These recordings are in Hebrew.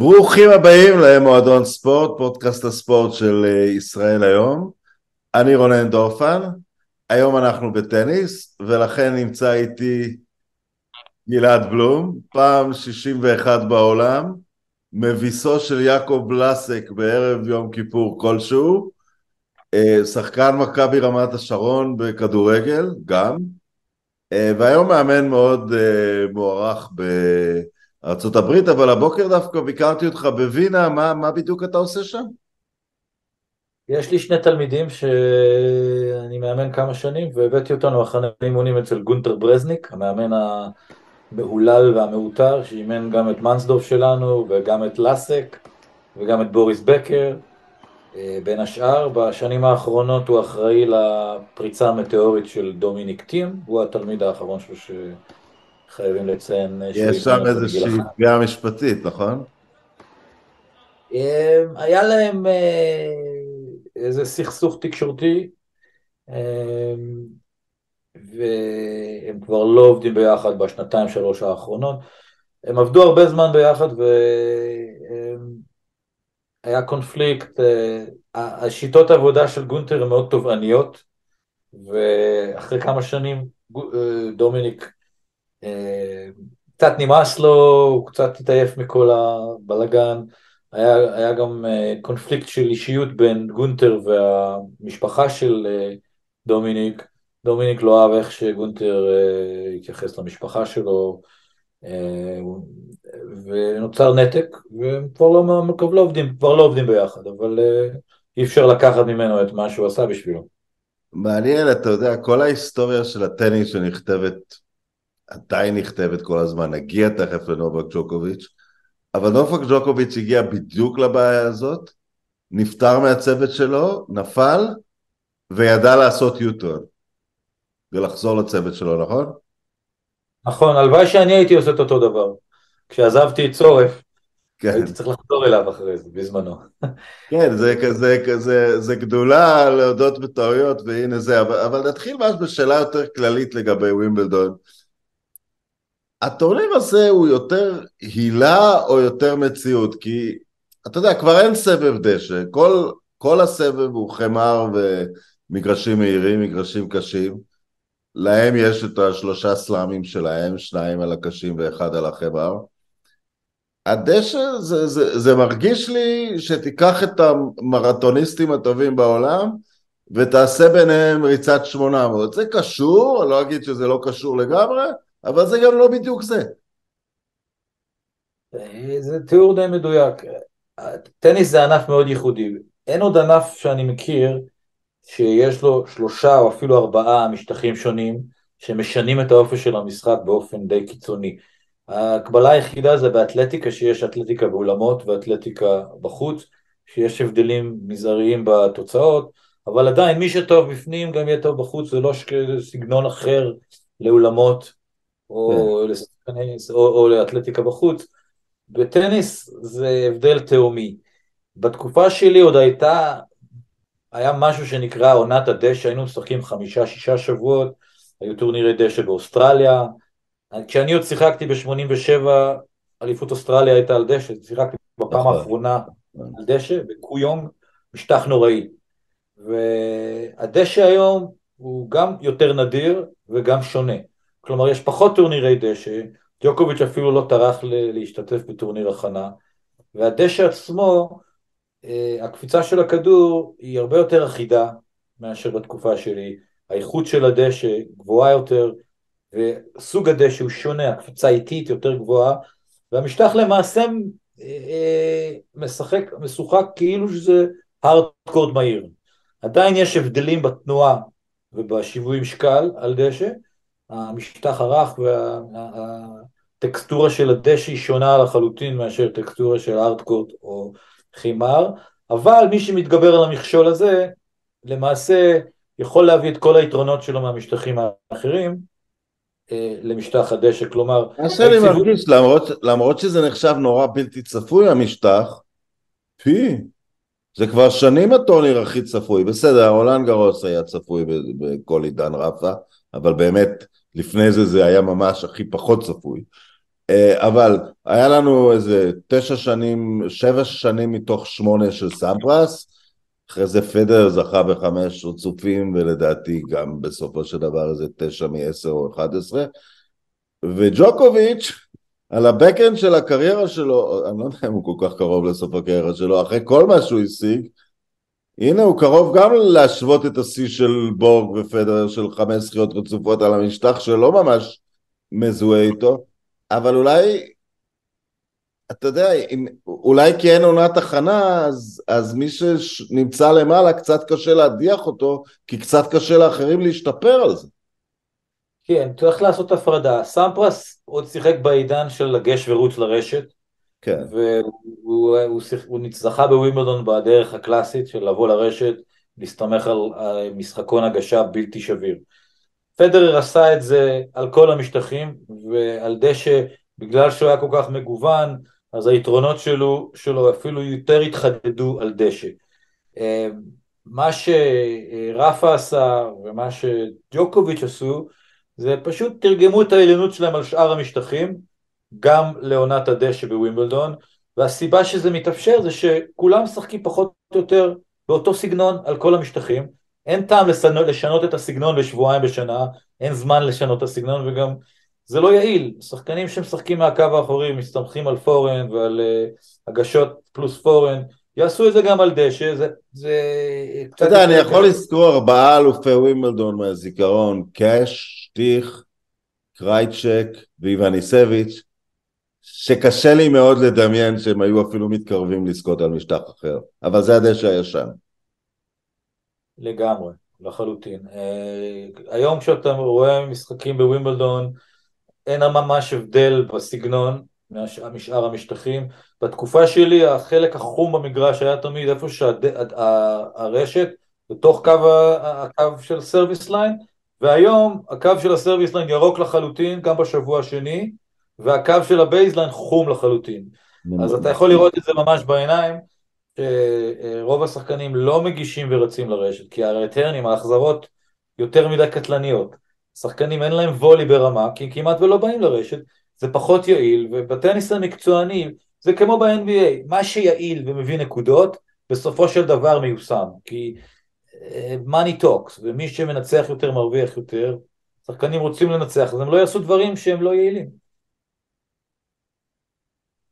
ברוכים הבאים למועדון ספורט, פודקאסט הספורט של אה, ישראל היום. אני רונן דורפן, היום אנחנו בטניס, ולכן נמצא איתי גלעד בלום, פעם 61 בעולם, מביסו של יעקב בלסק בערב יום כיפור כלשהו, אה, שחקן מכבי רמת השרון בכדורגל, גם, אה, והיום מאמן מאוד מוערך ב... ארה"ב, אבל הבוקר דווקא ביקרתי אותך בווינה, מה, מה בדיוק אתה עושה שם? יש לי שני תלמידים שאני מאמן כמה שנים, והבאתי אותנו מחנה אימונים אצל גונטר ברזניק, המאמן המהולל והמעוטר, שאימן גם את מנסדורף שלנו, וגם את לאסק, וגם את בוריס בקר. אה, בין השאר, בשנים האחרונות הוא אחראי לפריצה המטאורית של דומיניק טים, הוא התלמיד האחרון שלו ש... חייבים לציין... יש שם איזושהי פגיעה משפטית, נכון? אה, היה להם אה, איזה סכסוך תקשורתי, אה, והם כבר לא עובדים ביחד בשנתיים שלוש האחרונות. הם עבדו הרבה זמן ביחד והיה קונפליקט, השיטות העבודה של גונטר הן מאוד תובעניות, ואחרי כמה שנים דומיניק קצת נמאס לו, הוא קצת התעייף מכל הבלגן, היה, היה גם אה, קונפליקט של אישיות בין גונטר והמשפחה של אה, דומיניק, דומיניק לא אהב איך שגונטר אה, התייחס למשפחה שלו, ונוצר נתק, והם כבר לא, כבר לא עובדים, כבר לא עובדים ביחד, אבל אי אפשר לקחת ממנו את מה שהוא עשה בשבילו. מעניין, אתה יודע, כל ההיסטוריה של הטניס שנכתבת עדיין נכתבת כל הזמן, נגיע תכף לנובק ג'וקוביץ', אבל נובק ג'וקוביץ' הגיע בדיוק לבעיה הזאת, נפטר מהצוות שלו, נפל, וידע לעשות יוטון, ולחזור לצוות שלו, נכון? נכון, הלוואי שאני הייתי עושה את אותו דבר. כשעזבתי את צורף, כן. הייתי צריך לחזור אליו אחרי זה, בזמנו. כן, זה כזה, כזה, זה גדולה להודות בטעויות, והנה זה, אבל, אבל נתחיל ממש בשאלה יותר כללית לגבי ווימבלדון. הטורניר הזה הוא יותר הילה או יותר מציאות? כי אתה יודע, כבר אין סבב דשא, כל, כל הסבב הוא חמר ומגרשים מהירים, מגרשים קשים. להם יש את השלושה סלאמים שלהם, שניים על הקשים ואחד על החמר. הדשא, זה, זה, זה מרגיש לי שתיקח את המרתוניסטים הטובים בעולם ותעשה ביניהם ריצת 800. זה קשור, אני לא אגיד שזה לא קשור לגמרי, אבל זה גם לא בדיוק זה. זה תיאור די מדויק. טניס זה ענף מאוד ייחודי. אין עוד ענף שאני מכיר שיש לו שלושה או אפילו ארבעה משטחים שונים שמשנים את האופי של המשחק באופן די קיצוני. ההקבלה היחידה זה באתלטיקה, שיש אתלטיקה באולמות ואתלטיקה בחוץ, שיש הבדלים מזעריים בתוצאות, אבל עדיין מי שטוב בפנים גם יהיה טוב בחוץ, זה לא סגנון אחר לאולמות או, כן. לשחקני, או, או לאתלטיקה בחוץ, בטניס זה הבדל תהומי. בתקופה שלי עוד הייתה, היה משהו שנקרא עונת הדשא, היינו משחקים חמישה-שישה שבועות, היו טורנירי דשא באוסטרליה. כשאני עוד שיחקתי ב-87, אליפות אוסטרליה הייתה על דשא, שיחקתי בפעם נכון. האחרונה על דשא, בקויונג, משטח נוראי. והדשא היום הוא גם יותר נדיר וגם שונה. כלומר יש פחות טורנירי דשא, ג'וקוביץ' אפילו לא טרח להשתתף בטורניר הכנה, והדשא עצמו, אה, הקפיצה של הכדור היא הרבה יותר אחידה מאשר בתקופה שלי, האיכות של הדשא גבוהה יותר, וסוג הדשא הוא שונה, הקפיצה איטית יותר גבוהה, והמשטח למעשה אה, אה, משחק, משוחק כאילו שזה הארדקורד מהיר. עדיין יש הבדלים בתנועה ובשיווי משקל על דשא, המשטח הרך והטקסטורה של הדשא היא שונה לחלוטין מאשר טקסטורה של ארטקורט או חימר, אבל מי שמתגבר על המכשול הזה, למעשה יכול להביא את כל היתרונות שלו מהמשטחים האחרים אה, למשטח הדשא, כלומר... מה היציבות... מרגיש, למרות, למרות שזה נחשב נורא בלתי צפוי המשטח, פי, זה כבר שנים הטורניר הכי צפוי, בסדר, רולנד גרוס היה צפוי בכל עידן רפה, אבל באמת לפני זה זה היה ממש הכי פחות צפוי. אה, אבל היה לנו איזה תשע שנים, שבע שנים מתוך שמונה של סמפרס, אחרי זה פדר זכה בחמש רצופים, ולדעתי גם בסופו של דבר איזה תשע מעשר או אחד עשרה, וג'וקוביץ', על הבקאנד של הקריירה שלו, אני לא יודע אם הוא כל כך קרוב לסוף הקריירה שלו, אחרי כל מה שהוא השיג, הנה הוא קרוב גם להשוות את השיא של בורג ופדר של חמש זכיות רצופות על המשטח שלא ממש מזוהה איתו, אבל אולי, אתה יודע, אם, אולי כי אין עונת הכנה, אז, אז מי שנמצא למעלה קצת קשה להדיח אותו, כי קצת קשה לאחרים להשתפר על זה. כן, צריך לעשות הפרדה. סמפרס עוד שיחק בעידן של לגש ורוץ לרשת, כן. והוא הוא, הוא זכה בווימבלדון בדרך הקלאסית של לבוא לרשת, להסתמך על, על משחקון הגשה בלתי שביר. פדרר עשה את זה על כל המשטחים, ועל דשא, בגלל שהוא היה כל כך מגוון, אז היתרונות שלו, שלו אפילו יותר התחדדו על דשא. אה, מה שרפה עשה ומה שג'וקוביץ' עשו, זה פשוט תרגמו את העליונות שלהם על שאר המשטחים, גם לעונת הדשא בווימבלדון, והסיבה שזה מתאפשר זה שכולם משחקים פחות או יותר באותו סגנון על כל המשטחים, אין טעם לשנות את הסגנון בשבועיים בשנה, אין זמן לשנות את הסגנון וגם זה לא יעיל, שחקנים שמשחקים מהקו האחורי מסתמכים על פורהנד ועל uh, הגשות פלוס פורהנד, יעשו את זה גם על דשא, זה, זה אתה יודע, אני יכול לזכור ארבעה אלופי ווימבלדון מהזיכרון, קאש, שטיך, קרייצ'ק ואיווניסביץ', שקשה לי מאוד לדמיין שהם היו אפילו מתקרבים לזכות על משטח אחר, אבל זה הדשא הישן. לגמרי, לחלוטין. Uh, היום כשאתה רואה משחקים בווימבלדון, אין ממש הבדל בסגנון משאר המשטחים. בתקופה שלי החלק החום במגרש היה תמיד איפה שהרשת, בתוך קו, הקו של service line, והיום הקו של ה service line ירוק לחלוטין, גם בשבוע השני, והקו של ה baseline חום לחלוטין. אז אתה יכול לראות את זה ממש בעיניים, שרוב השחקנים לא מגישים ורצים לרשת, כי הרטרנים, ההחזרות, יותר מדי קטלניות. שחקנים אין להם וולי ברמה, כי הם כמעט ולא באים לרשת, זה פחות יעיל, ובטניס המקצועני זה כמו ב-NBA, מה שיעיל ומביא נקודות, בסופו של דבר מיושם, כי uh, money talks, ומי שמנצח יותר מרוויח יותר, שחקנים רוצים לנצח, אז הם לא יעשו דברים שהם לא יעילים.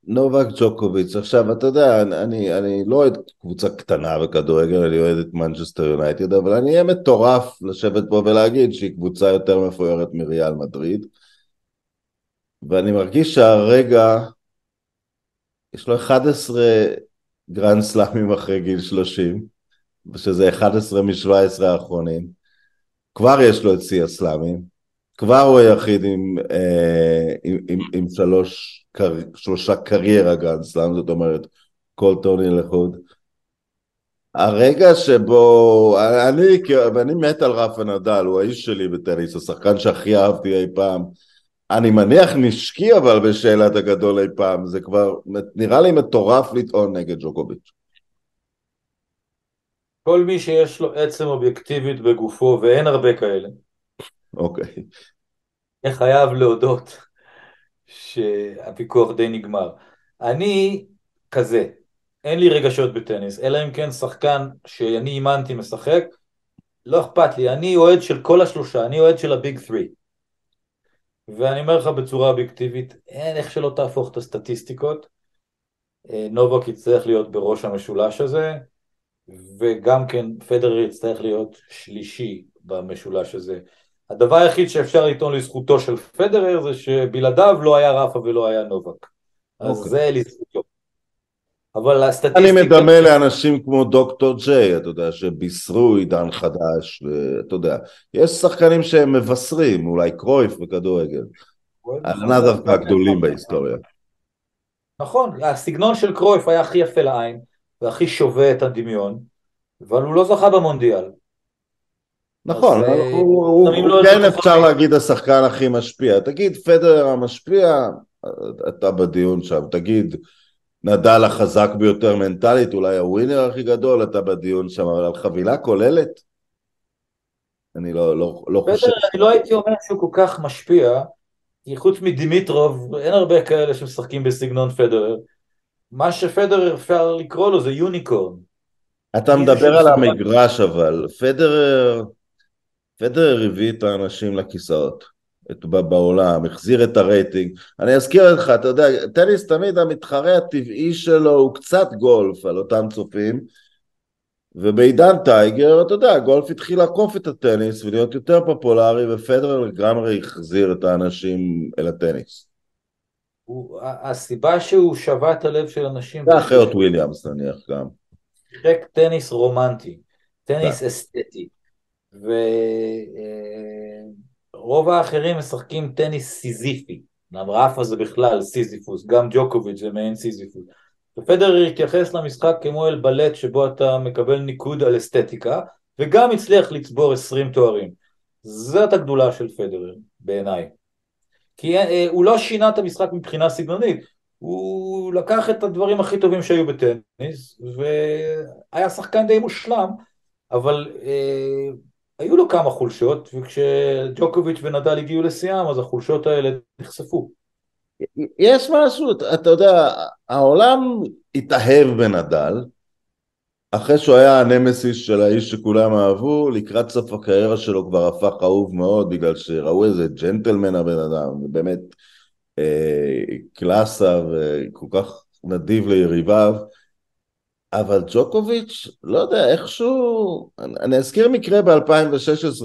נובק ג'וקוביץ', עכשיו אתה יודע, אני, אני לא אוהד קבוצה קטנה בכדורגל, אני אוהד את מנצ'סטר יונייטד, אבל אני אהיה מטורף לשבת פה ולהגיד שהיא קבוצה יותר מפוארת מריאל מדריד, ואני מרגיש שהרגע, יש לו 11 גרנד סלאמים אחרי גיל 30, שזה 11 מ-17 האחרונים, כבר יש לו את שיא הסלאמים, כבר הוא היחיד עם, אה, עם, עם, עם שלוש שלושה career Grand Slam, זאת אומרת כל טורניר לחוד. הרגע שבו, אני, ואני מת על רפה נדל, הוא האיש שלי בטניס, השחקן שהכי אהבתי אי פעם. אני מניח נשקי אבל בשאלת הגדול אי פעם, זה כבר נראה לי מטורף לטעון נגד ג'וקוביץ'. כל מי שיש לו עצם אובייקטיבית בגופו, ואין הרבה כאלה. אוקיי. חייב להודות שהוויכוח די נגמר. אני כזה, אין לי רגשות בטניס, אלא אם כן שחקן שאני אימנתי משחק, לא אכפת לי, אני אוהד של כל השלושה, אני אוהד של הביג 3. ואני אומר לך בצורה אובייקטיבית, אין איך שלא תהפוך את הסטטיסטיקות. אה, נובק יצטרך להיות בראש המשולש הזה, וגם כן פדרר יצטרך להיות שלישי במשולש הזה. הדבר היחיד שאפשר לטעון לזכותו של פדרר זה שבלעדיו לא היה רפה ולא היה נובק. אז. אוקיי. זה לזכותו. אבל הסטטיסטיקה... אני מדמה לאנשים כמו דוקטור ג'יי, אתה יודע, שבישרו עידן חדש, ואתה יודע, יש שחקנים שהם מבשרים, אולי קרויף בכדורגל. אנא דווקא הגדולים בהיסטוריה. נכון, הסגנון של קרויף היה הכי יפה לעין, והכי שובה את הדמיון, אבל הוא לא זכה במונדיאל. נכון, אבל אה, הוא כן אפשר להגיד השחקן הכי משפיע. תגיד, פדר המשפיע, אתה בדיון שם, תגיד, נדל החזק ביותר מנטלית, אולי הווינר הכי גדול, אתה בדיון שם, אבל על חבילה כוללת? אני לא, לא, לא חושב... אני לא הייתי אומר שהוא כל כך משפיע, כי חוץ מדימיטרוב אין הרבה כאלה שמשחקים בסגנון פדרר. מה שפדרר אפשר לקרוא לו זה unicorn. אתה מדבר על המגרש אבל, פדרר, פדרר הביא את האנשים לכיסאות. את, בעולם, החזיר את הרייטינג. אני אזכיר לך, אתה יודע, טניס תמיד המתחרה הטבעי שלו הוא קצת גולף על אותם צופים, ובעידן טייגר, אתה יודע, גולף התחיל לעקוף את הטניס ולהיות יותר פופולרי, ופדרר לגמרי החזיר את האנשים אל הטניס. הוא, הסיבה שהוא שבה את הלב של אנשים... זה אחיות וויליאמס נניח גם. שיחק טניס רומנטי, טניס אסתטי, ורוב האחרים משחקים טניס סיזיפי, רפה זה בכלל סיזיפוס, גם ג'וקוביץ' זה מעין סיזיפוס. ופדרר התייחס למשחק כמו אל בלט שבו אתה מקבל ניקוד על אסתטיקה, וגם הצליח לצבור 20 תוארים. זאת הגדולה של פדרר, בעיניי. כי אה, הוא לא שינה את המשחק מבחינה סגנונית, הוא לקח את הדברים הכי טובים שהיו בטניס, והיה שחקן די מושלם, אבל אה, היו לו כמה חולשות, וכשג'וקוביץ' ונדל הגיעו לשיאם, אז החולשות האלה נחשפו. יש משהו, אתה יודע, העולם התאהב בנדל, אחרי שהוא היה הנמסיס של האיש שכולם אהבו, לקראת סוף הקריירה שלו כבר הפך אהוב מאוד, בגלל שראו איזה ג'נטלמן הבן אדם, באמת אה, קלאסה וכל כך נדיב ליריביו, אבל ג'וקוביץ', לא יודע, איכשהו, אני, אני אזכיר מקרה ב-2016,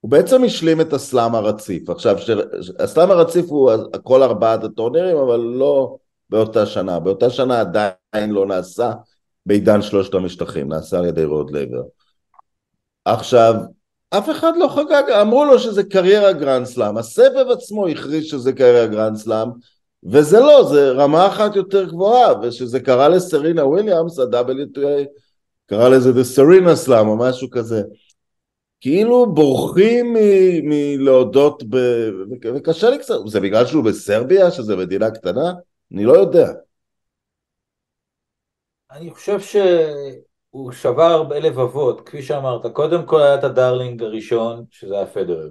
הוא בעצם השלים את הסלאם הרציף. עכשיו, ש... הסלאם הרציף הוא כל ארבעת הטורנירים, אבל לא באותה שנה. באותה שנה עדיין לא נעשה בעידן שלושת המשטחים, נעשה על ידי רוד לבר. עכשיו, אף אחד לא חגג, אמרו לו שזה career Grand Slam, הסבב עצמו הכריז שזה career Grand Slam, וזה לא, זה רמה אחת יותר גבוהה, ושזה קרה לסרינה וויליאמס, ה-WTA קרא לזה The Serena Slam או משהו כזה. כאילו בורחים מלהודות, ב... וקשה לי קצת, זה בגלל שהוא בסרביה, שזה מדינה קטנה? אני לא יודע. אני חושב שהוא שבר הרבה לבבות, כפי שאמרת, קודם כל היה את ה darling הראשון, שזה היה פדרר.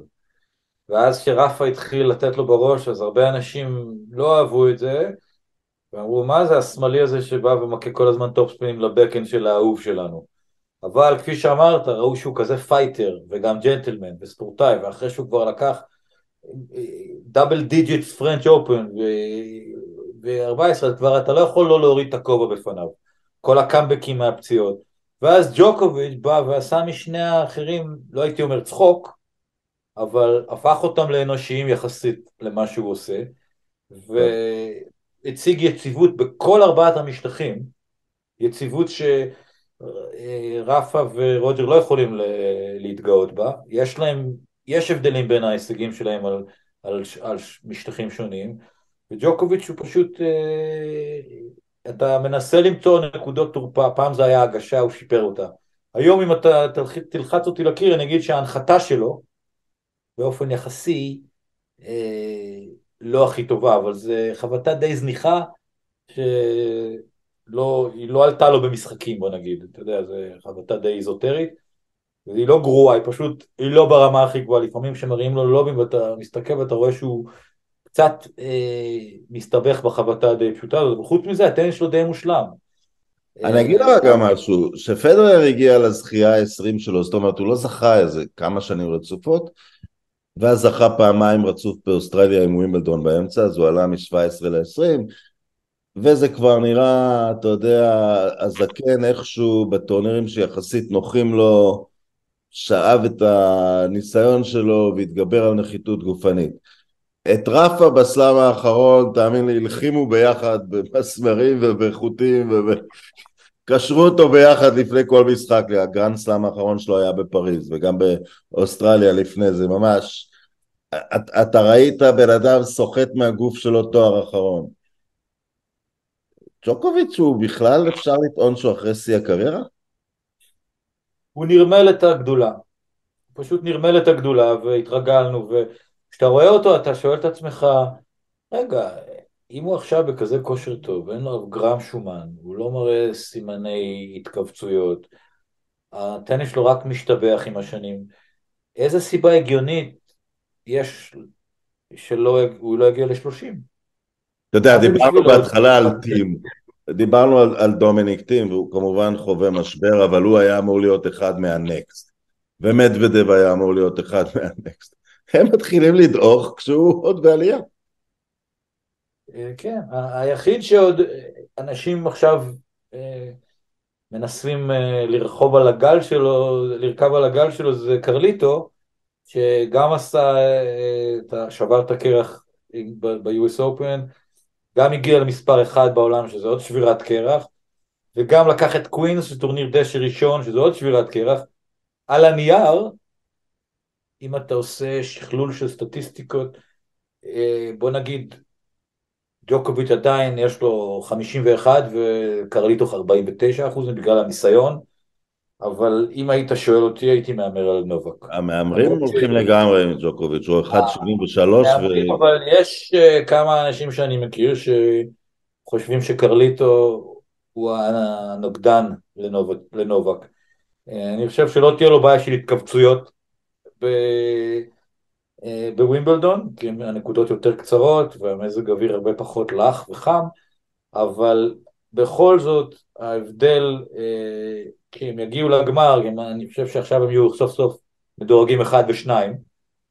ואז כשרפה התחיל לתת לו בראש, אז הרבה אנשים לא אהבו את זה, ואמרו, מה זה השמאלי הזה שבא ומכה כל הזמן טופספינים ל backhand של האהוב שלנו? אבל כפי שאמרת, ראו שהוא כזה fighter, וגם ג'נטלמן, וספורטאי, ואחרי שהוא כבר לקח double digits French Open, ו-14, כבר אתה לא יכול לא להוריד את הכובע בפניו. כל הקאמבקים מהפציעות. ואז ג'וקוביץ' בא ועשה משני האחרים, לא הייתי אומר צחוק, אבל הפך אותם לאנושיים יחסית למה שהוא עושה, והציג יציבות בכל ארבעת המשטחים, יציבות ש... רפה ורוג'ר לא יכולים להתגאות בה, יש להם, יש הבדלים בין ההישגים שלהם על, על, על משטחים שונים, וג'וקוביץ' הוא פשוט, אה, אתה מנסה למצוא נקודות תורפה, פעם זה היה הגשה, הוא שיפר אותה. היום אם אתה תלחץ אותי לקיר, אני אגיד שההנחתה שלו, באופן יחסי, אה, לא הכי טובה, אבל זה חבטה די זניחה, ש... לא, היא לא עלתה לו במשחקים בוא נגיד, אתה יודע, זו חבטה די איזוטרית, והיא לא גרועה, היא פשוט, היא לא ברמה הכי גבוהה, לפעמים כשמראים לו לובים ואתה מסתכל ואתה רואה שהוא קצת אה, מסתבך בחבטה הדי פשוטה הזאת, וחוץ מזה הטניס שלו די מושלם. אני אגיד לך גם משהו, שפדרר הגיע לזכייה ה-20 שלו, זאת אומרת הוא לא זכה איזה כמה שנים רצופות, ואז זכה פעמיים רצוף באוסטרליה עם ווימבלדון באמצע, אז הוא עלה מ-17 ל-20, וזה כבר נראה, אתה יודע, הזקן איכשהו בטורנירים שיחסית נוחים לו, שאב את הניסיון שלו והתגבר על נחיתות גופנית. את רפה בסלאם האחרון, תאמין לי, הלחימו ביחד במסמרים ובחוטים וקשרו אותו ביחד לפני כל משחק, הגרנד סלאם האחרון שלו היה בפריז וגם באוסטרליה לפני זה, ממש. אתה ראית בן אדם סוחט מהגוף שלו תואר אחרון. ג'וקוביץ' הוא בכלל אפשר לטעון שהוא אחרי שיא הקריירה? הוא נרמל את הגדולה. הוא פשוט נרמל את הגדולה והתרגלנו וכשאתה רואה אותו אתה שואל את עצמך רגע אם הוא עכשיו בכזה כושר טוב אין לו גרם שומן הוא לא מראה סימני התכווצויות הטניס שלו רק משתבח עם השנים איזה סיבה הגיונית יש שהוא לא יגיע ל-30. אתה יודע, דיברנו בהתחלה על טים, דיברנו על, על דומיניק טים, והוא כמובן חווה משבר, אבל הוא היה אמור להיות אחד מהנקסט, ומדוודב היה אמור להיות אחד מהנקסט. הם מתחילים לדעוך כשהוא עוד בעלייה. אה, כן, היחיד שעוד אנשים עכשיו אה, מנסים אה, לרחוב על הגל שלו, לרכב על הגל שלו זה קרליטו, שגם עשה, שבר את הקרח ב-US Open, גם הגיע למספר אחד בעולם, שזה עוד שבירת קרח, וגם לקח את קווינס, שזה טורניר דשא ראשון, שזה עוד שבירת קרח. על הנייר, אם אתה עושה שכלול של סטטיסטיקות, אה, בוא נגיד, ג'וקוביץ' עדיין יש לו 51 וקרליטוך 49 אחוז בגלל הניסיון, אבל אם היית שואל אותי הייתי מהמר על נובק. המהמרים הולכים לגמרי עם ג'וקוביץ', הוא 1.73 ו... אבל יש אה, כמה אנשים שאני מכיר שחושבים שקרליטו הוא הנוגדן לנובק. אה, אני חושב שלא תהיה לו בעיה של התכווצויות אה, בווימבלדון, כי הנקודות יותר קצרות והמזג אוויר הרבה פחות לח וחם, אבל בכל זאת ההבדל, אה, כי הם יגיעו לגמר, אני חושב שעכשיו הם יהיו סוף סוף מדורגים אחד ושניים,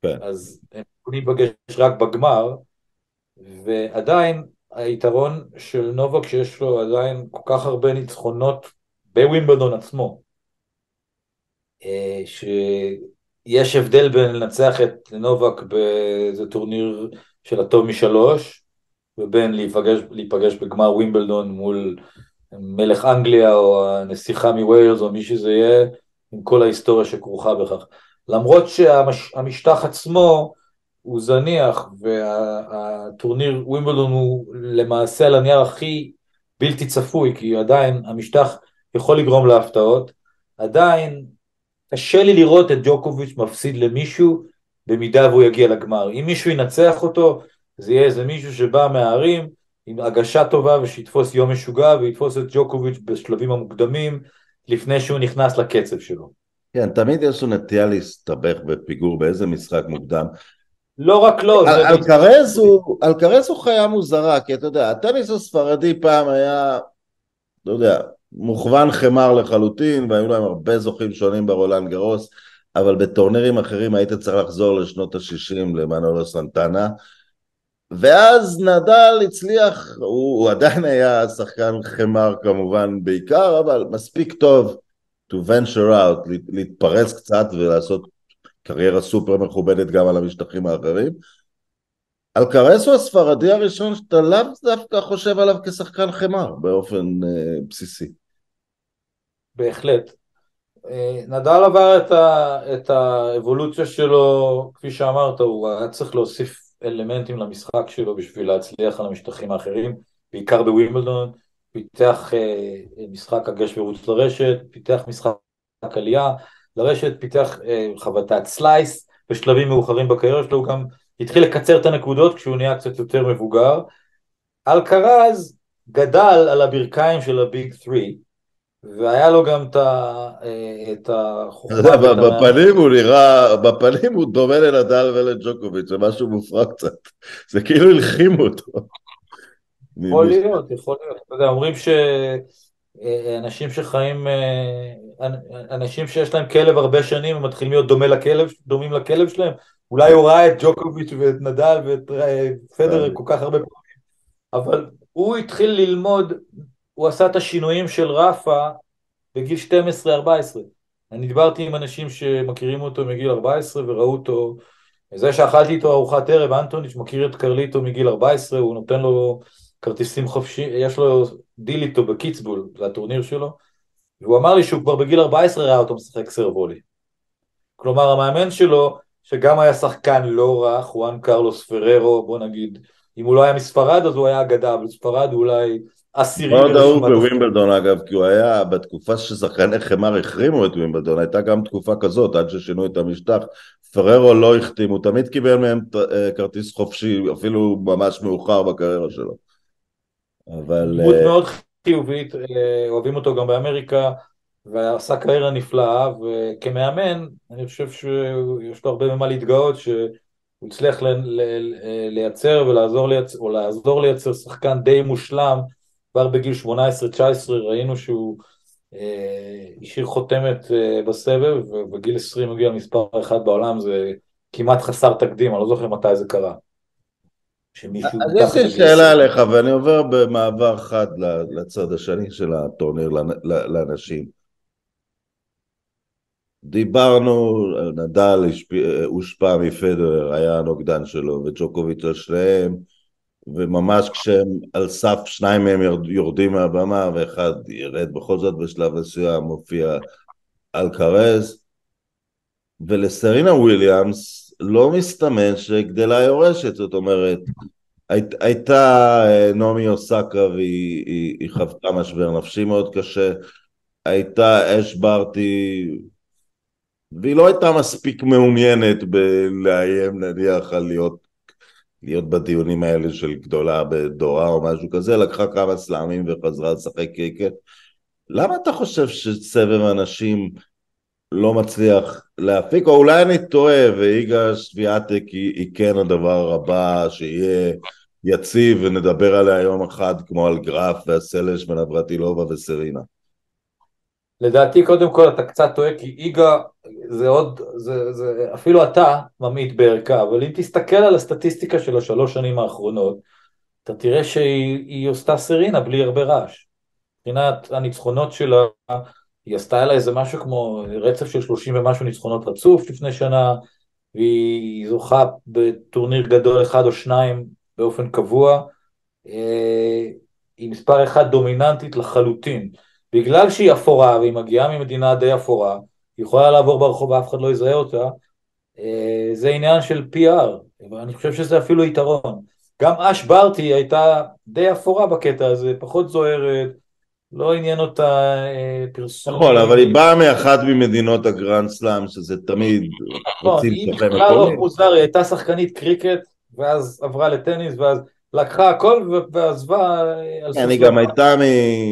כן. אז הם יכולים להיפגש רק בגמר, ועדיין היתרון של נובק שיש לו עדיין כל כך הרבה ניצחונות בווימבלדון עצמו, ש... יש הבדל בין לנצח את נובק באיזה טורניר של הטוב משלוש, ובין להיפגש, להיפגש בגמר ווימבלדון מול מלך אנגליה או הנסיכה מוויילס או מי שזה יהיה, עם כל ההיסטוריה שכרוכה בכך. למרות שהמשטח שהמש, עצמו הוא זניח והטורניר ווימבלדון הוא למעשה על הנייר הכי בלתי צפוי, כי עדיין המשטח יכול לגרום להפתעות, עדיין קשה לי לראות את ג'וקוביץ' מפסיד למישהו במידה והוא יגיע לגמר. אם מישהו ינצח אותו, זה יהיה איזה מישהו שבא מהערים עם הגשה טובה ושיתפוס יום משוגע ויתפוס את ג'וקוביץ' בשלבים המוקדמים לפני שהוא נכנס לקצב שלו. כן, תמיד יש לו נטייה להסתבך בפיגור באיזה משחק מוקדם. לא רק לא. אלקרז הוא, הוא חיה מוזרה, כי אתה יודע, הטניס הספרדי פעם היה, לא יודע, מוכוון חמר לחלוטין, והיו להם הרבה זוכים שונים ברולנד גרוס, אבל בטורנירים אחרים היית צריך לחזור לשנות ה-60 למנולו סנטנה, ואז נדל הצליח, הוא, הוא עדיין היה שחקן חמר כמובן בעיקר, אבל מספיק טוב to venture out, להתפרץ קצת ולעשות קריירה סופר מכובדת גם על המשטחים האחרים. אלקרס הוא הספרדי הראשון שאתה לאו דווקא חושב עליו כשחקן חמר באופן אה, בסיסי. בהחלט. אה, נדל עבר את, ה, את האבולוציה שלו, כפי שאמרת, הוא היה צריך להוסיף אלמנטים למשחק שלו בשביל להצליח על המשטחים האחרים, בעיקר בווימבלדון, פיתח אה, משחק הגש ורוץ לרשת, פיתח משחק עלייה לרשת, פיתח אה, חבטת slice בשלבים מאוחרים בקריירה שלו, הוא גם התחיל לקצר את הנקודות כשהוא נהיה קצת יותר מבוגר. אלקרז גדל על הברכיים של ה Big 3, והיה לו גם את החוכמה. בפנים הוא נראה, בפנים הוא דומה לנדל ולג'וקוביץ', זה משהו מופרע קצת. זה כאילו הלחימו אותו. יכול להיות, יכול להיות. אתה יודע, אומרים שאנשים שחיים, אנשים שיש להם כלב הרבה שנים, הם מתחילים להיות דומה לכלב, דומים לכלב שלהם. אולי הוא ראה את ג'וקוביץ' ואת נדל ואת פדר כל כך הרבה פעמים. אבל הוא התחיל ללמוד הוא עשה את השינויים של רפה בגיל 12-14. אני דיברתי עם אנשים שמכירים אותו מגיל 14 וראו אותו, זה שאכלתי איתו ארוחת ערב, אנטוניץ' מכיר את קרליטו מגיל 14, הוא נותן לו כרטיסים חופשי, יש לו דיל איתו בקיצביהל, זה הטורניר שלו, והוא אמר לי שהוא כבר בגיל 14 ראה אותו משחק serve-volley. כלומר המאמן שלו, שגם היה שחקן לא רע, חואן קרלוס פררו, בוא נגיד, אם הוא לא היה מספרד אז הוא היה אגדה, אבל ספרד הוא אולי עשירי. מאוד אהוב בווימבלדון אגב, כי הוא היה בתקופה ששחקני חמר החרימו את ווימבלדון, הייתה גם תקופה כזאת עד ששינו את המשטח. פררו לא החתים, הוא תמיד קיבל מהם אה, כרטיס חופשי, אפילו ממש מאוחר בקריירה שלו. אבל... דמות אה, מאוד חיובית, אה, אוהבים אותו גם באמריקה, ועשה קריירה נפלאה, וכמאמן, אני חושב שיש לו הרבה ממה להתגאות, שהוא הוא הצליח ל, ל, לייצר ולעזור לייצר, או לעזור לייצר שחקן די מושלם כבר בגיל 18-19 ראינו שהוא אה, השאיר חותמת אה, בסבב ובגיל 20 הגיע למספר אחד בעולם זה כמעט חסר תקדים, אני לא זוכר מתי זה קרה. אז יש לי שאלה עליך ואני עובר במעבר חד לצד השני של הטורניר לאנשים. דיברנו, נדל הושפע מפדר, היה הנוגדן שלו, וג'וקוביץ' על שניהם, וממש כשהם על סף שניים מהם יורדים מהבמה ואחד ירד בכל זאת בשלב מסוים, מופיע אלקרז, ולסרינה וויליאמס לא מסתמן שגדלה יורשת, זאת אומרת, היית, הייתה אה, נעמי אוסקה והיא היא, היא חוותה משבר נפשי מאוד קשה, הייתה אש ברטי והיא לא הייתה מספיק מעוניינת בלאיים נניח על להיות, להיות בדיונים האלה של גדולה בדורה או משהו כזה, לקחה כמה סלאמים וחזרה לשחק קריקט. למה אתה חושב שסבב אנשים לא מצליח להפיק, או אולי אני טועה ואיגה שביעתק היא, היא כן הדבר הבא שיהיה יציב ונדבר עליה יום אחד כמו על גרף והסלש ונברטילובה וסרינה. לדעתי קודם כל אתה קצת טועה כי איגה זה עוד, זה, זה, אפילו אתה ממעיט בערכה, אבל אם תסתכל על הסטטיסטיקה של השלוש שנים האחרונות, אתה תראה שהיא עושה סרינה בלי הרבה רעש. מבחינת הניצחונות שלה, היא עשתה לה איזה משהו כמו רצף של שלושים ומשהו ניצחונות רצוף לפני שנה, והיא זוכה בטורניר גדול אחד או שניים באופן קבוע. אה, היא מספר אחד דומיננטית לחלוטין. בגלל שהיא אפורה והיא מגיעה ממדינה די אפורה, היא יכולה לעבור ברחוב ואף אחד לא יזהה אותה, אה, זה עניין של PR, ואני חושב שזה אפילו יתרון. גם אש ברטי הייתה די אפורה בקטע הזה, פחות זוהרת, לא עניין אותה אה, פרסום. נכון, אבל היא באה מאחת ממדינות הגרנד סלאם, שזה תמיד נכון, רוצים היא בכלל לא מוזר, היא הייתה שחקנית קריקט, ואז עברה לטניס, ואז לקחה הכל ועזבה על סוף. היא גם הייתה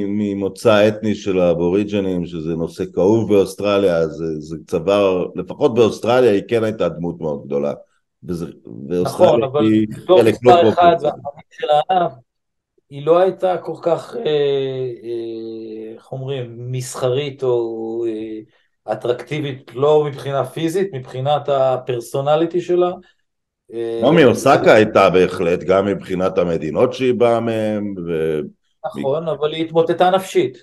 ממוצא אתני של האבוריג'נים, שזה נושא כאוב באוסטרליה, זה, זה צוואר, לפחות באוסטרליה היא כן הייתה דמות מאוד גדולה. נכון, אבל בתור לא מספר אחד של הענף, היא לא הייתה כל כך, אה, אה, איך אומרים, מסחרית או אה, אטרקטיבית, לא מבחינה פיזית, מבחינת הפרסונליטי שלה. נעמי אוסקה הייתה בהחלט, גם מבחינת המדינות שהיא באה מהן. ו... נכון, אבל היא התמוטטה נפשית.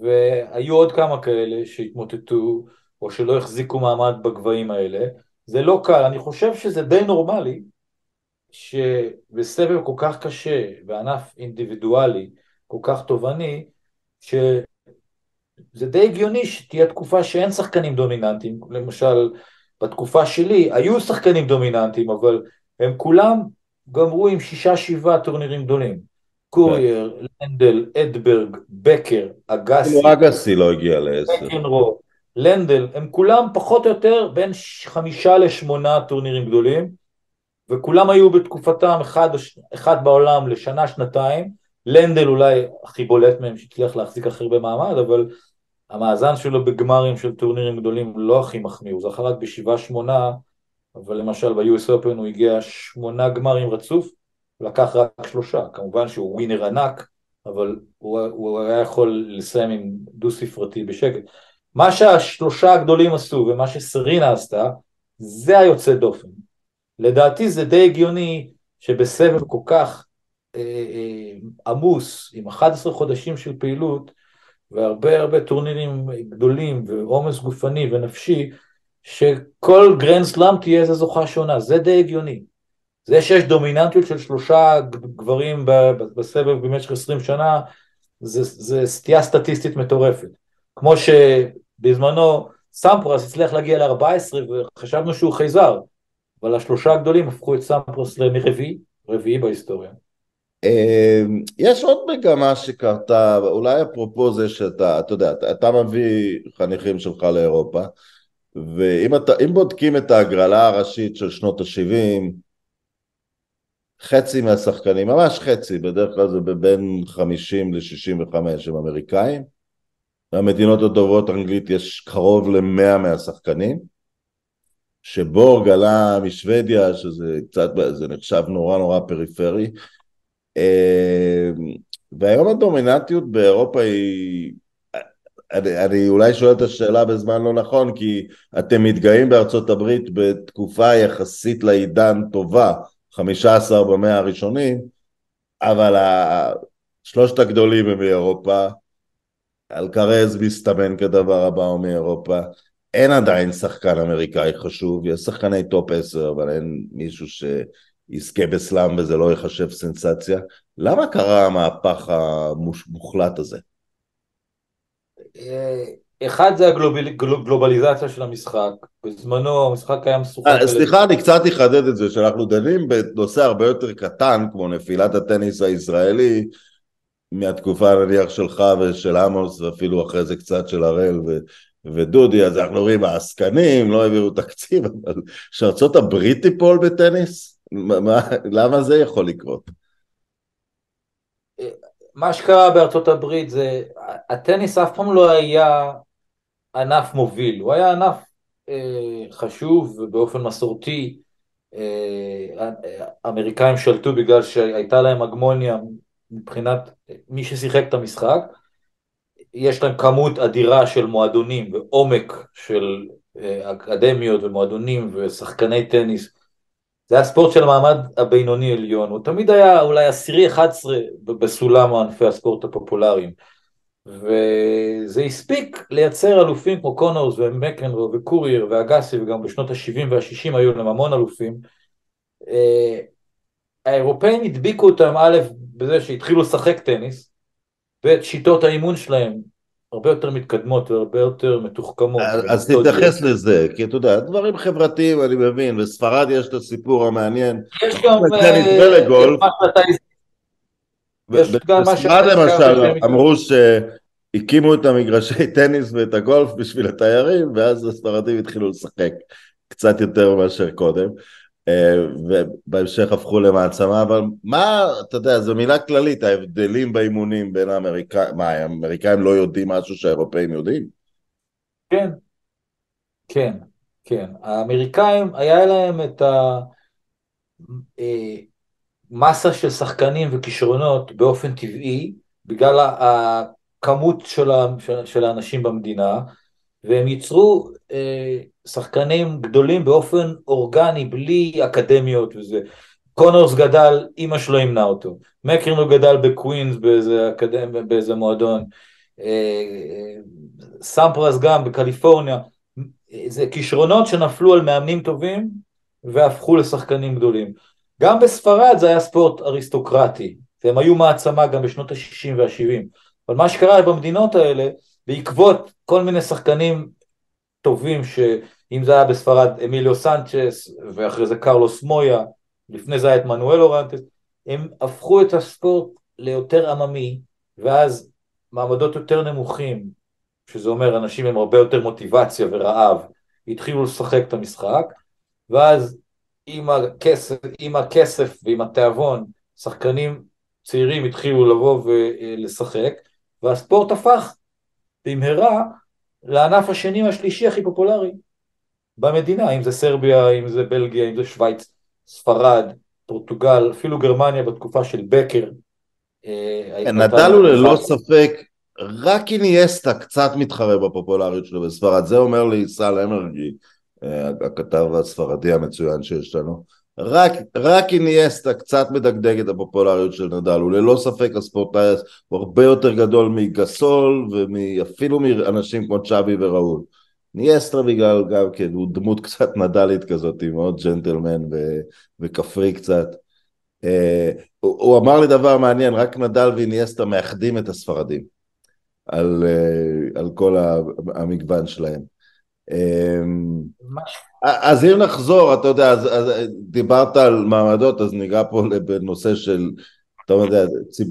והיו עוד כמה כאלה שהתמוטטו, או שלא החזיקו מעמד בגבהים האלה. זה לא קל, אני חושב שזה די נורמלי, שבסבב כל כך קשה, בענף אינדיבידואלי כל כך תובעני, שזה די הגיוני שתהיה תקופה שאין שחקנים דומיננטיים, למשל בתקופה שלי היו שחקנים דומיננטיים, אבל הם כולם גמרו עם שישה שבעה טורנירים גדולים. קורייר, כן. לנדל, אדברג, בקר, אגסי. אפילו אגסי לא הגיע לעשר. בקנרו, לנדל, הם כולם פחות או יותר בין חמישה לשמונה טורנירים גדולים, וכולם היו בתקופתם אחד, אחד בעולם לשנה, שנתיים. לנדל אולי הכי בולט מהם שהצליח להחזיק הכי הרבה מעמד, אבל המאזן שלו בגמרים של טורנירים גדולים לא הכי מחמיא, הוא זכה רק בשבעה שמונה, אבל למשל ב-US Open הוא הגיע שמונה גמרים רצוף, לקח רק שלושה, כמובן שהוא ווינר ענק, אבל הוא, הוא היה יכול לסיים עם דו ספרתי בשקט. מה שהשלושה הגדולים עשו ומה שסרינה עשתה, זה היוצא דופן. לדעתי זה די הגיוני שבסבב כל כך אה, אה, עמוס, עם 11 חודשים של פעילות, והרבה הרבה טורנירים גדולים ועומס גופני ונפשי, שכל גרנד סלאם תהיה איזה זוכה שונה, זה די הגיוני. זה שיש דומיננטיות של שלושה גברים בסבב במשך 20 שנה, זה, זה סטייה סטטיסטית מטורפת. כמו שבזמנו סמפרס הצליח להגיע ל-14 וחשבנו שהוא חייזר, אבל השלושה הגדולים הפכו את סמפרס לרביעי, רביעי בהיסטוריה. אמ, יש עוד מגמה שקרתה, אולי אפרופו זה שאתה, אתה יודע, אתה מביא חניכים שלך לאירופה, ואם אתה, בודקים את ההגרלה הראשית של שנות ה-70, חצי מהשחקנים, ממש חצי, בדרך כלל זה בין 50 ל-65 הם אמריקאים, במדינות הדוברות אנגלית יש קרוב ל-100 מהשחקנים, שבורג עלה משוודיה, שזה קצת, זה נחשב נורא נורא פריפרי, והיום הדומיננטיות באירופה היא... אני, אני אולי שואל את השאלה בזמן לא נכון, כי אתם מתגאים בארצות הברית בתקופה יחסית לעידן טובה, 15 במאה הראשונים, אבל שלושת הגדולים הם מאירופה, אלקרז מסתמן כדבר הבא מאירופה, אין עדיין שחקן אמריקאי חשוב, יש שחקני top 10, אבל אין מישהו שיזכה בסלאם וזה לא ייחשב סנסציה. למה קרה המהפך המוחלט הזה? אה, אחד זה הגלובליזציה של המשחק, בזמנו המשחק היה משוחק... אה, סליחה, אני קצת אחדד את זה, שאנחנו דנים בנושא הרבה יותר קטן, כמו נפילת הטניס הישראלי, מהתקופה נניח שלך ושל עמוס, ואפילו אחרי זה קצת של הראל ו... ודודי, אז אנחנו רואים העסקנים, לא העבירו תקציב, אבל שארצות הברית תיפול בטניס? מה, למה זה יכול לקרות? מה שקרה בארצות הברית זה, הטניס אף פעם לא היה ענף מוביל, הוא היה ענף אה, חשוב ובאופן מסורתי, אה, האמריקאים שלטו בגלל שהייתה להם הגמוניה מבחינת מי ששיחק את המשחק, יש להם כמות אדירה של מועדונים ועומק של אה, אקדמיות ומועדונים ושחקני טניס. זה היה ספורט של המעמד הבינוני עליון, הוא תמיד היה אולי עשירי 11 בסולם ענפי הספורט הפופולריים. וזה הספיק לייצר אלופים כמו קונורס ומקנרו וקורייר ואגסי וגם בשנות ה-70 וה-60 היו להם המון אלופים. אה, האירופאים הדביקו אותם א' בזה שהתחילו לשחק טניס, ואת שיטות האימון שלהם הרבה יותר מתקדמות והרבה יותר מתוחכמות. אז תתייחס לזה, כי אתה יודע, דברים חברתיים אני מבין, בספרד יש את הסיפור המעניין. יש גם... בספרד למשל אמרו שהקימו את המגרשי טניס ואת הגולף בשביל התיירים, ואז הספרדים התחילו לשחק קצת יותר מאשר קודם. אה, ובהמשך הפכו למעצמה, אבל מה, אתה יודע, זו מילה כללית, ההבדלים באימונים בין האמריקאים, מה, האמריקאים לא יודעים משהו שהאירופאים יודעים? כן, כן, כן. האמריקאים, היה להם את המסה אה, של שחקנים וכישרונות באופן טבעי, בגלל הכמות של האנשים במדינה, והם ייצרו אה, שחקנים גדולים באופן אורגני, בלי אקדמיות וזה. קונורס גדל, אימא שלו אימנה אותו. מקנרו גדל בקווינס באיזה, אקדמ... באיזה מועדון. אה, סמפרס גם בקליפורניה. זה כישרונות שנפלו על מאמנים טובים והפכו לשחקנים גדולים. גם בספרד זה היה ספורט אריסטוקרטי, והם היו מעצמה גם בשנות ה-60 וה-70. אבל מה שקרה במדינות האלה, בעקבות כל מיני שחקנים טובים, שאם זה היה בספרד אמיליו סנצ'ס, ואחרי זה קרלוס מויה, לפני זה היה את מנואל אורנטס, הם הפכו את הספורט ליותר עממי, ואז מעמדות יותר נמוכים, שזה אומר אנשים עם הרבה יותר מוטיבציה ורעב, התחילו לשחק את המשחק, ואז עם הכסף, עם הכסף ועם התיאבון, שחקנים צעירים התחילו לבוא ולשחק, והספורט הפך במהרה לענף השני והשלישי הכי פופולרי במדינה, אם זה סרביה, אם זה בלגיה, אם זה שווייץ, ספרד, פורטוגל, אפילו גרמניה בתקופה של בקר. אה, כן, נדל הוא ללא ספק, רק איניאסטה קצת מתחרה בפופולריות שלו בספרד, זה אומר לי סל אמרגי, אה, הכתב הספרדי המצוין שיש לנו. רק, רק איניאסטה קצת מדגדג את הפופולריות של נדל, הוא ללא ספק הספורטאי הוא הרבה יותר גדול מגסול ואפילו מאנשים כמו צ'אבי וראול. ניאסטרה בגלל גם כן, הוא דמות קצת נדלית כזאת, מאוד ג'נטלמן ו- וכפרי קצת. Uh, הוא, הוא אמר לי דבר מעניין, רק נדל ואיניאסטה מאחדים את הספרדים על, uh, על כל המגוון שלהם. אז אם נחזור, אתה יודע, אז, אז דיברת על מעמדות, אז ניגע פה בנושא של, אתה יודע, ציפ,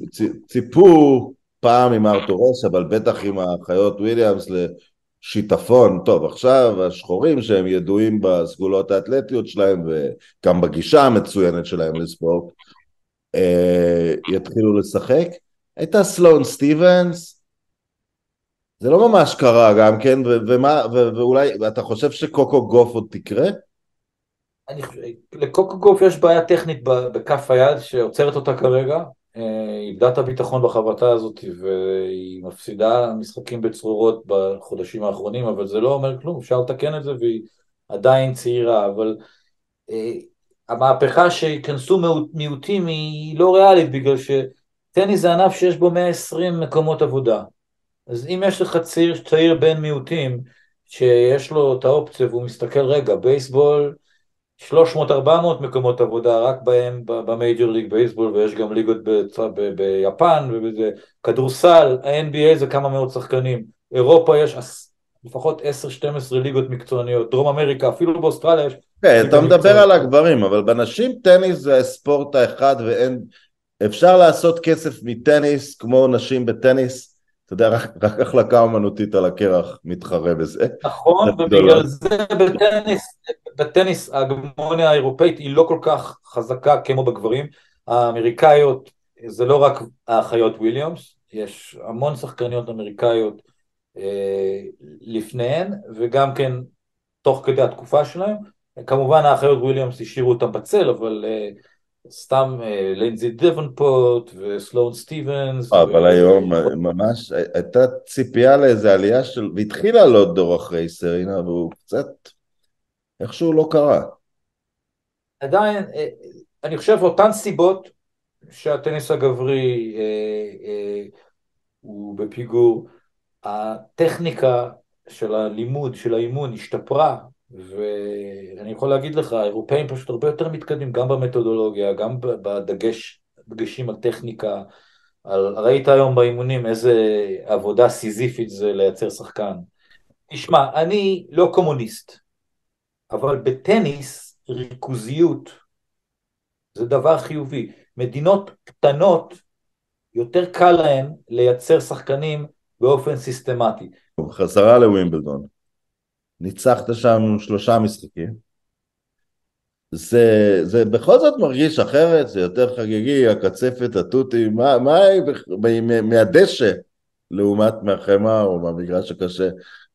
ציפו פעם עם ארתורס, אבל בטח עם האחיות וויליאמס לשיטפון. טוב, עכשיו השחורים שהם ידועים בסגולות האתלטיות שלהם וגם בגישה המצוינת שלהם לספורט, אה, יתחילו לשחק. הייתה סלון סטיבנס, זה לא ממש קרה גם כן, ומה, ואולי, אתה חושב שקוקו גוף עוד תקרה? אני חושב, לקוקו גוף יש בעיה טכנית בכף היד שעוצרת אותה כרגע, היא איבדה את הביטחון בחבטה הזאת והיא מפסידה משחקים בצרורות בחודשים האחרונים, אבל זה לא אומר כלום, אפשר לתקן את זה והיא עדיין צעירה, אבל אה, המהפכה שייכנסו מיעוטים היא לא ריאלית בגלל שטניס זה ענף שיש בו 120 מקומות עבודה. אז אם יש לך צעיר, צעיר בן מיעוטים שיש לו את האופציה והוא מסתכל רגע, בייסבול 300-400 מקומות עבודה רק בהם במייג'ור ליג בייסבול ויש גם ליגות ביפן כדורסל, ה-NBA זה כמה מאות שחקנים, אירופה יש לפחות 10-12 ליגות מקצועניות, דרום אמריקה, אפילו באוסטרליה יש... כן, אתה מדבר על הגברים, אבל בנשים טניס זה הספורט האחד ואין... אפשר לעשות כסף מטניס כמו נשים בטניס, אתה יודע, רק, החלקה אומנותית על הקרח מתחרה בזה. נכון, ובגלל זה בטניס, בטניס ההגמוניה האירופאית היא לא כל כך חזקה כמו בגברים. האמריקאיות זה לא רק האחיות וויליאמס, יש המון שחקניות אמריקאיות אה, לפניהן, וגם כן תוך כדי התקופה שלהם. כמובן האחיות וויליאמס השאירו אותם בצל, אבל אה, סתם אה, לינזי דבנפוט וסלון סטיבנס. אבל היום ממש הייתה ציפייה לאיזה עלייה של, והתחיל לעלות דור אחרי סרינה, והוא קצת איכשהו לא קרה. עדיין, אני חושב אותן סיבות שהטניס הגברי הוא בפיגור, הטכניקה של הלימוד, של האימון, השתפרה, ואני יכול להגיד לך, האירופאים פשוט הרבה יותר מתקדמים, גם במתודולוגיה, גם בדגש, דגשים על טכניקה, על, ראית היום באימונים איזה עבודה סיזיפית זה לייצר שחקן. תשמע, אני לא קומוניסט, אבל בטניס ריכוזיות זה דבר חיובי. מדינות קטנות, יותר קל להן לייצר שחקנים באופן סיסטמטי. חזרה לווימבלדון. ניצחת שם שלושה משחקים. זה, זה בכל זאת מרגיש אחרת, זה יותר חגיגי, הקצפת, התותים, מה, מה מהדשא לעומת מהחמר או מהמגרש הקשה?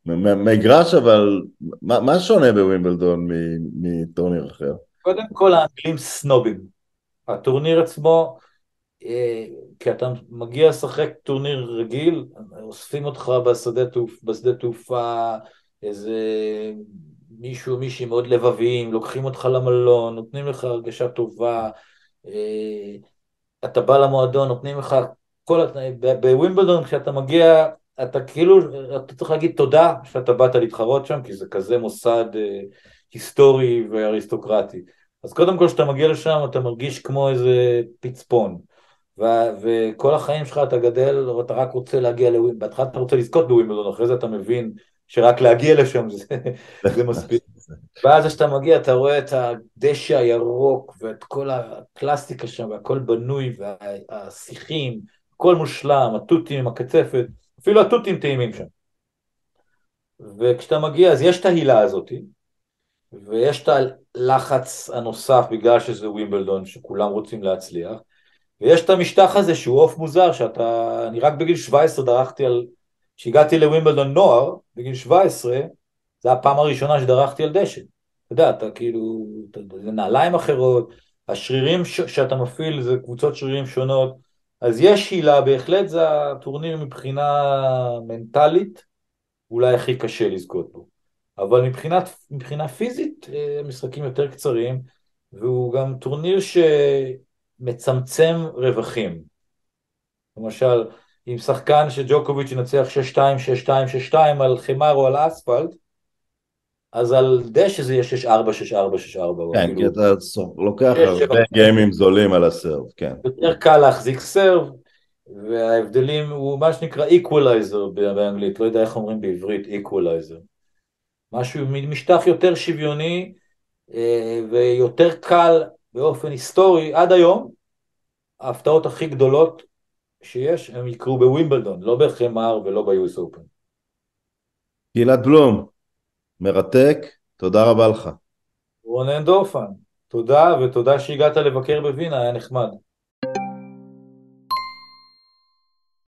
מגרש אבל, מה, מה שונה בווימבלדון מטורניר אחר? קודם כל האנגלים סנובים. הטורניר עצמו אה, כי אתה מגיע לשחק טורניר רגיל, אוספים אותך בשדה, תעופ, בשדה תעופה, איזה מישהו, מישהי מאוד לבביים, לוקחים אותך למלון, נותנים לך הרגשה טובה, אה, אתה בא למועדון, נותנים לך כל התנאים, בווימבלדון כשאתה מגיע, אתה כאילו, אתה צריך להגיד תודה שאתה באת להתחרות שם, כי זה כזה מוסד אה, היסטורי ואריסטוקרטי. אז קודם כל כשאתה מגיע לשם אתה מרגיש כמו איזה פצפון. ו- וכל החיים שלך אתה גדל, אתה רק רוצה להגיע לווימבלדון, בהתחלה אתה רוצה לזכות בווימבלדון, אחרי זה אתה מבין שרק להגיע לשם זה, זה מספיק. ואז כשאתה מגיע אתה רואה את הדשא הירוק ואת כל הקלאסטיקה שם והכל בנוי והשיחים, הכל מושלם, התותים עם הקצפת, אפילו התותים טעימים שם. וכשאתה מגיע אז יש את ההילה הזאת, ויש את הלחץ הנוסף בגלל שזה ווימבלדון שכולם רוצים להצליח, ויש את המשטח הזה שהוא עוף מוזר, שאתה, אני רק בגיל 17 דרכתי על, כשהגעתי לווימבלדון נוער, בגיל 17, זו הפעם הראשונה שדרכתי על דשא. אתה יודע, אתה כאילו, אתה, זה נעליים אחרות, השרירים ש, שאתה מפעיל זה קבוצות שרירים שונות, אז יש הילה, בהחלט זה הטורניר מבחינה מנטלית, אולי הכי קשה לזכות בו. אבל מבחינת, מבחינה פיזית, אה, משחקים יותר קצרים, והוא גם טורניר ש... מצמצם רווחים. למשל, אם שחקן שג'וקוביץ' ינצח 6-2, 6-2, 6-2 על חמר או על אספלט, אז על דשא זה יהיה 6-4, 6-4, 6-4. כן, כי אתה לוקח הרבה גיימים זולים על הסרב, כן. יותר קל להחזיק סרב, וההבדלים הוא מה שנקרא equalizer באנגלית, לא יודע איך אומרים בעברית equalizer. משהו, משטח יותר שוויוני אה, ויותר קל באופן היסטורי עד היום, ההפתעות הכי גדולות שיש הם יקרו בווימבלדון, לא בחמר ולא ביוס אופן. גלעד בלום, מרתק, תודה רבה לך. רונן דורפן, תודה ותודה שהגעת לבקר בווינה, היה נחמד.